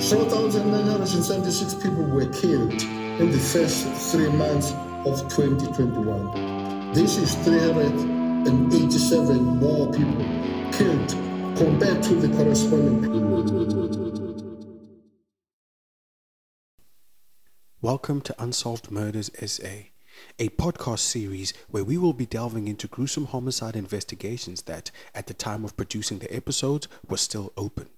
4,976 people were killed in the first three months of 2021. This is 387 more people killed compared to the corresponding period. Welcome to Unsolved Murders SA, a podcast series where we will be delving into gruesome homicide investigations that, at the time of producing the episodes, were still open.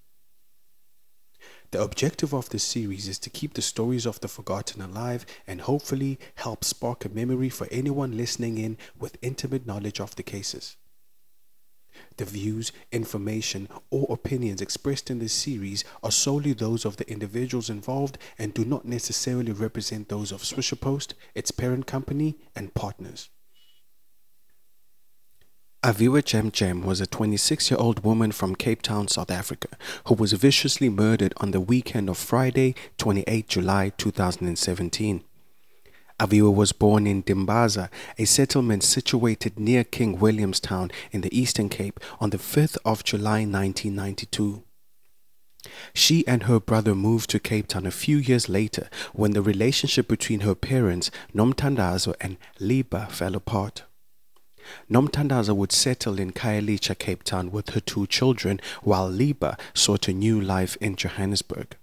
The objective of this series is to keep the stories of the forgotten alive and hopefully help spark a memory for anyone listening in with intimate knowledge of the cases. The views, information, or opinions expressed in this series are solely those of the individuals involved and do not necessarily represent those of Swisher Post, its parent company, and partners. Aviwe Jam Jam was a 26 year old woman from Cape Town, South Africa, who was viciously murdered on the weekend of Friday, 28 July 2017. Aviwe was born in Dimbaza, a settlement situated near King Williamstown in the Eastern Cape, on the 5th of July 1992. She and her brother moved to Cape Town a few years later when the relationship between her parents, Nomtandazo and Liba, fell apart. Nomtandazo would settle in Khayelitsha, Cape Town with her two children, while Liba sought a new life in Johannesburg.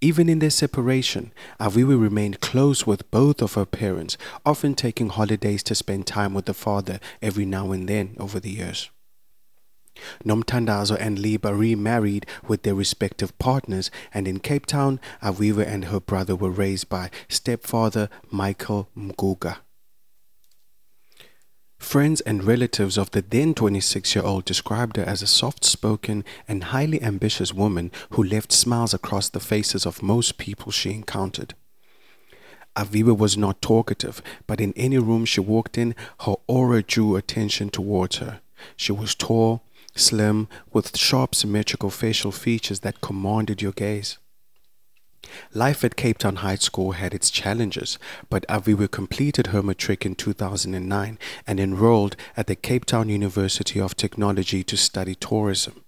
Even in their separation, Aviwe remained close with both of her parents, often taking holidays to spend time with the father every now and then over the years. Nomtandazo and Liba remarried with their respective partners, and in Cape Town, Aviwe and her brother were raised by stepfather Michael Mguga. Friends and relatives of the then 26 year old described her as a soft spoken and highly ambitious woman who left smiles across the faces of most people she encountered. Aviwe was not talkative, but in any room she walked in, her aura drew attention towards her. She was tall, slim, with sharp symmetrical facial features that commanded your gaze. Life at Cape Town High School had its challenges, but Aviwe completed her matric in 2009 and enrolled at the Cape Town University of Technology to study tourism.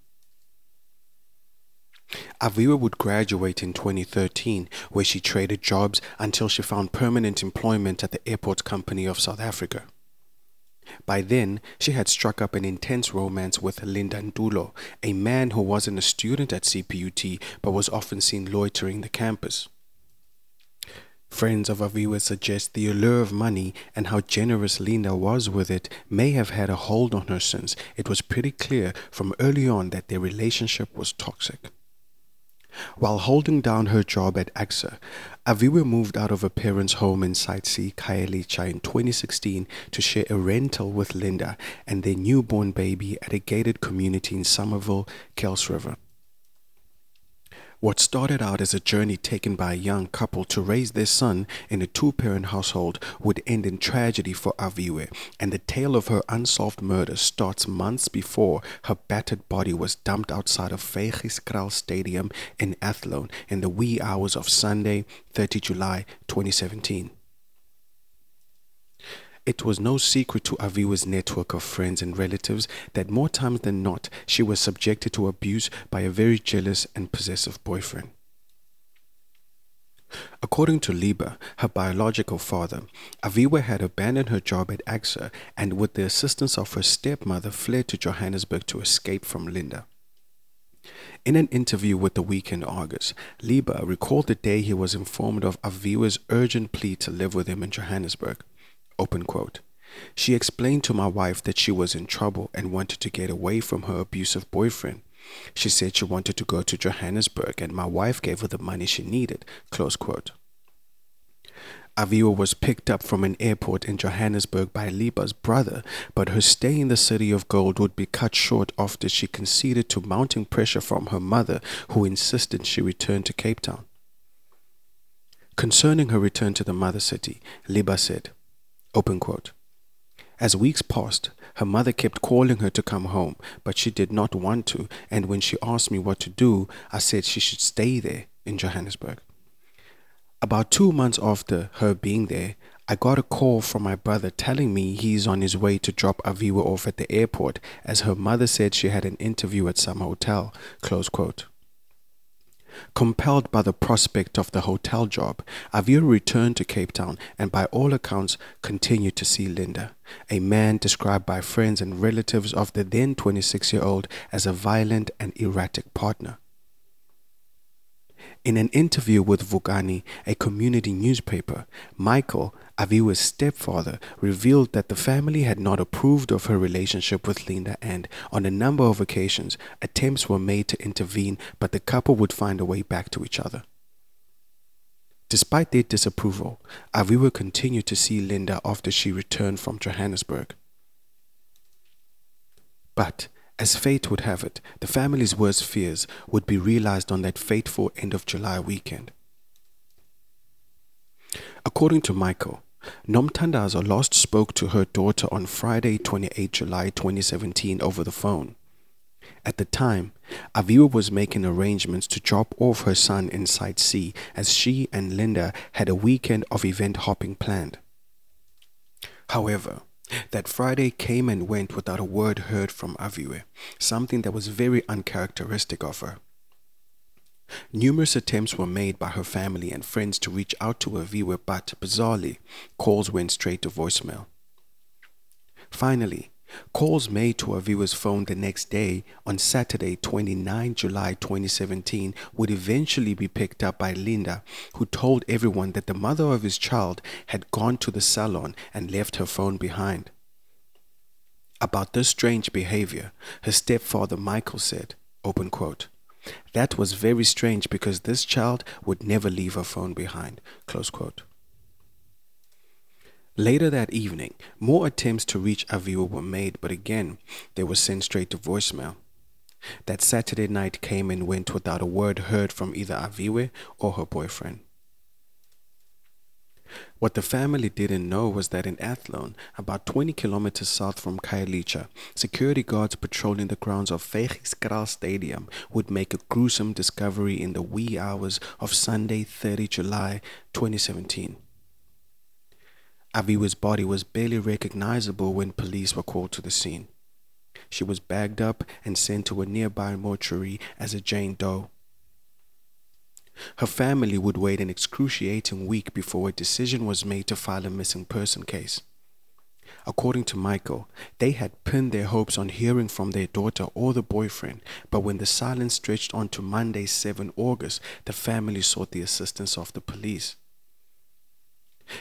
Aviwe would graduate in 2013, where she traded jobs until she found permanent employment at the Airport Company of South Africa. By then, she had struck up an intense romance with Linda Ndulo, a man who wasn't a student at CPUT but was often seen loitering the campus. Friends of Aviwe suggest the allure of money and how generous Linda was with it may have had a hold on her since it was pretty clear from early on that their relationship was toxic. While holding down her job at ACSA, Aviwe moved out of her parents' home in Site C, Khayelitsha in 2016 to share a rental with Linda and their newborn baby at a gated community in Somerville, Kuilsriver. What started out as a journey taken by a young couple to raise their son in a two parent household would end in tragedy for Aviwe, and the tale of her unsolved murder starts months before her battered body was dumped outside of Vygieskraal Stadium in Athlone in the wee hours of Sunday, 30 July 2017. It was no secret to Aviwe's network of friends and relatives that more times than not she was subjected to abuse by a very jealous and possessive boyfriend. According to Liba, her biological father, Aviwe had abandoned her job at ACSA and, with the assistance of her stepmother, fled to Johannesburg to escape from Linda. In an interview with the Weekend Argus, Liba recalled the day he was informed of Aviwe's urgent plea to live with him in Johannesburg. Open quote. She explained to my wife that she was in trouble and wanted to get away from her abusive boyfriend. She said she wanted to go to Johannesburg and my wife gave her the money she needed. Close quote. Aviwe was picked up from an airport in Johannesburg by Liba's brother, but her stay in the city of gold would be cut short after she conceded to mounting pressure from her mother, who insisted she return to Cape Town. Concerning her return to the mother city, Liba said, Open quote. As weeks passed, her mother kept calling her to come home, but she did not want to, and when she asked me what to do, I said she should stay there in Johannesburg. About two months after her being there, I got a call from my brother telling me he's on his way to drop Aviwe off at the airport as her mother said she had an interview at some hotel. Close quote. Compelled by the prospect of the hotel job, Aviwe returned to Cape Town and by all accounts continued to see Linda, a man described by friends and relatives of the then 26-year-old as a violent and erratic partner. In an interview with Vukani, a community newspaper, Michael, Aviwe's stepfather, revealed that the family had not approved of her relationship with Linda and, on a number of occasions, attempts were made to intervene, but the couple would find a way back to each other. Despite their disapproval, Aviwe continued to see Linda after she returned from Johannesburg. But as fate would have it, the family's worst fears would be realized on that fateful end of July weekend. According to Michael, Nomtandazo last spoke to her daughter on Friday, 28 July 2017 over the phone. At the time, Aviwe was making arrangements to drop off her son in Site C as she and Linda had a weekend of event hopping planned. However, that Friday came and went without a word heard from Aviwe, something that was very uncharacteristic of her. Numerous attempts were made by her family and friends to reach out to Aviwe, but bizarrely, calls went straight to voicemail. Finally, Calls made to Aviwe's phone the next day on Saturday, 29 July 2017, would eventually be picked up by Linda, who told everyone that the mother of his child had gone to the salon and left her phone behind. About this strange behavior, her stepfather Michael said, open quote, that was very strange because this child would never leave her phone behind, close quote. Later that evening, more attempts to reach Aviwe were made, but again, they were sent straight to voicemail. That Saturday night came and went without a word heard from either Aviwe or her boyfriend. What the family didn't know was that in Athlone, about 20 kilometers south from Khayelitsha, security guards patrolling the grounds of Vygieskraal Stadium would make a gruesome discovery in the wee hours of Sunday, 30 July 2017. Aviwe's body was barely recognizable when police were called to the scene. She was bagged up and sent to a nearby mortuary as a Jane Doe. Her family would wait an excruciating week before a decision was made to file a missing person case. According to Michael, they had pinned their hopes on hearing from their daughter or the boyfriend, but when the silence stretched on to Monday, 7 August, the family sought the assistance of the police.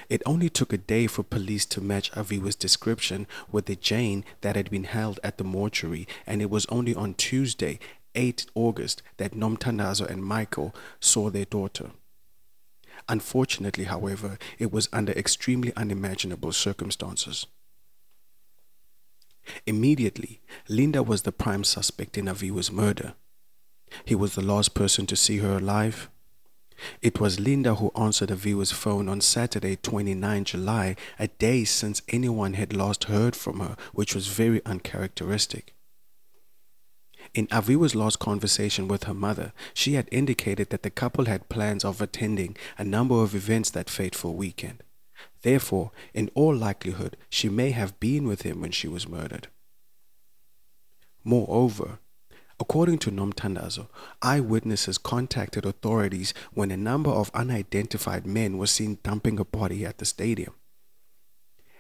It only took a day for police to match Aviwe's description with the Jane that had been held at the mortuary, and it was only on Tuesday, 8 August, that Nomtandazo and Michael saw their daughter. Unfortunately, however, it was under extremely unimaginable circumstances. Immediately, Linda was the prime suspect in Aviwe's murder. He was the last person to see her alive it was Linda who answered Aviwe's phone on Saturday, 29 July, a day since anyone had last heard from her, which was very uncharacteristic. In Aviwe's last conversation with her mother, she had indicated that the couple had plans of attending a number of events that fateful weekend. Therefore, in all likelihood, she may have been with him when she was murdered. Moreover, According to Nomtandazo, eyewitnesses contacted authorities when a number of unidentified men were seen dumping a body at the stadium.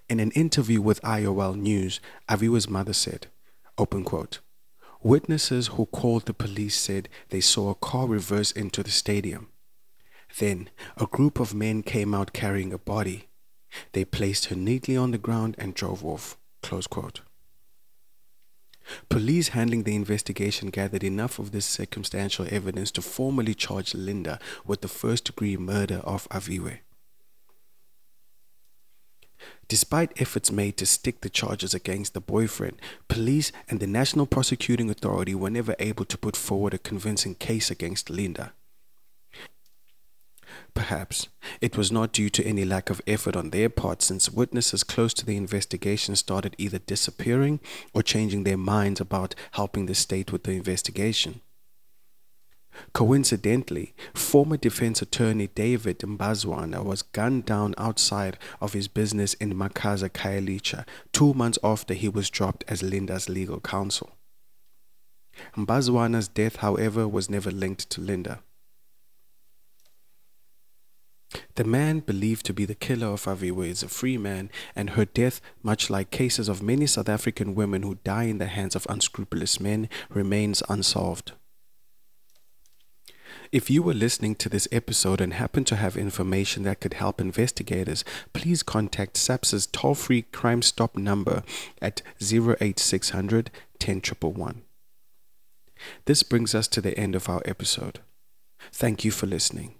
In an interview with IOL News, Aviwe's mother said, open quote, Witnesses who called the police said they saw a car reverse into the stadium. Then a group of men came out carrying a body. They placed her neatly on the ground and drove off. Police handling the investigation gathered enough of this circumstantial evidence to formally charge Linda with the first degree murder of Aviwe. Despite efforts made to stick the charges against the boyfriend, police and the National Prosecuting Authority were never able to put forward a convincing case against Linda. Perhaps it was not due to any lack of effort on their part, since witnesses close to the investigation started either disappearing or changing their minds about helping the state with the investigation. Coincidentally, former defense attorney David Mbazwana was gunned down outside of his business in Makhaza, Khayelitsha, two months after he was dropped as Linda's legal counsel. Mbazwana's death, however, was never linked to Linda. The man believed to be the killer of Aviwe is a free man, and her death, much like cases of many South African women who die in the hands of unscrupulous men, remains unsolved. If you were listening to this episode and happen to have information that could help investigators, please contact SAPS's toll free Crime Stop number at 08600 10111. This brings us to the end of our episode. Thank you for listening.